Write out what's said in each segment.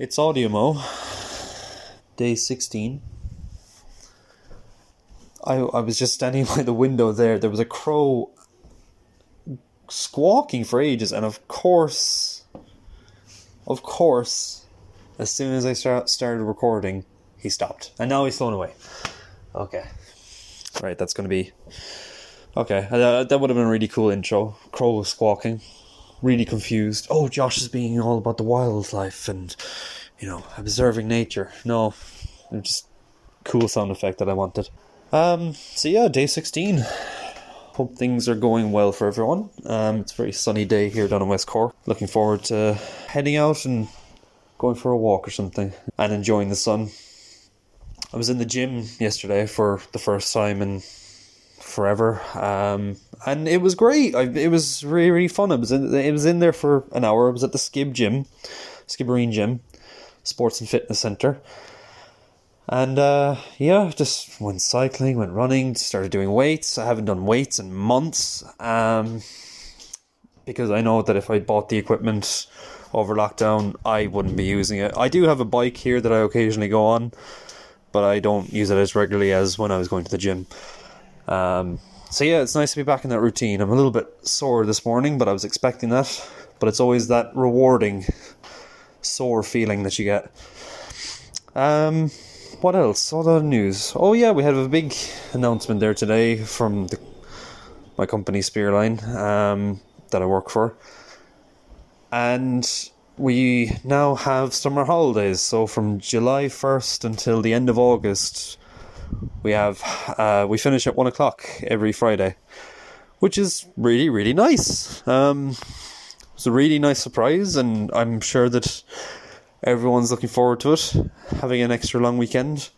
It's AudioMo, day 16. I, I was just standing by the window there. There was a crow squawking for ages, and of course, of course, as soon as I start, started recording, he stopped. And now he's flown away. Okay. Right, that's going to be. Okay, uh, that would have been a really cool intro. Crow squawking really confused. Oh, Josh is being all about the wildlife and, you know, observing nature. No, just cool sound effect that I wanted. Um, so yeah, day 16. Hope things are going well for everyone. Um, it's a very sunny day here down in West Cork. Looking forward to heading out and going for a walk or something and enjoying the sun. I was in the gym yesterday for the first time in forever. Um, and it was great. I, it was really really fun. It was in, it was in there for an hour. I was at the Skib Gym, Skibbereen Gym, Sports and Fitness Center, and uh, yeah, just went cycling, went running, started doing weights. I haven't done weights in months, um, because I know that if I bought the equipment over lockdown, I wouldn't be using it. I do have a bike here that I occasionally go on, but I don't use it as regularly as when I was going to the gym. Um, so yeah, it's nice to be back in that routine. I'm a little bit sore this morning, but I was expecting that. But it's always that rewarding sore feeling that you get. Um, what else? What other news? Oh yeah, we had a big announcement there today from the, my company Spearline um, that I work for, and we now have summer holidays. So from July first until the end of August, we have uh, we finish at one o'clock every Friday, which is really really nice. Um, it's a really nice surprise, and I'm sure that everyone's looking forward to it. Having an extra long weekend.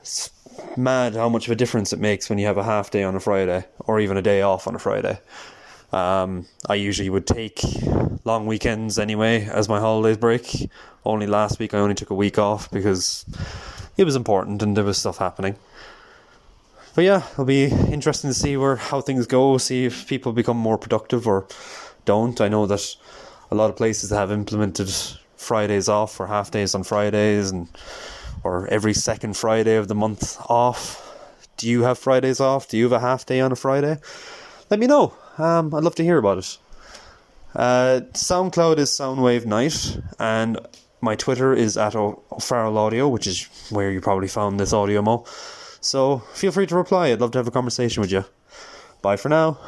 It's mad how much of a difference it makes when you have a half day on a Friday or even a day off on a Friday. Um, I usually would take long weekends anyway as my holidays break. Only last week I only took a week off because it was important and there was stuff happening. But yeah, it'll be interesting to see where how things go, see if people become more productive or don't. I know that a lot of places have implemented Fridays off or half days on Fridays and or every second Friday of the month off. Do you have Fridays off? Do you have a half day on a Friday? Let me know. Um, I'd love to hear about it. Uh, SoundCloud is Soundwave Night, and my Twitter is at O'Farrell Audio, which is where you probably found this AudioMo. So feel free to reply. I'd love to have a conversation with you. Bye for now.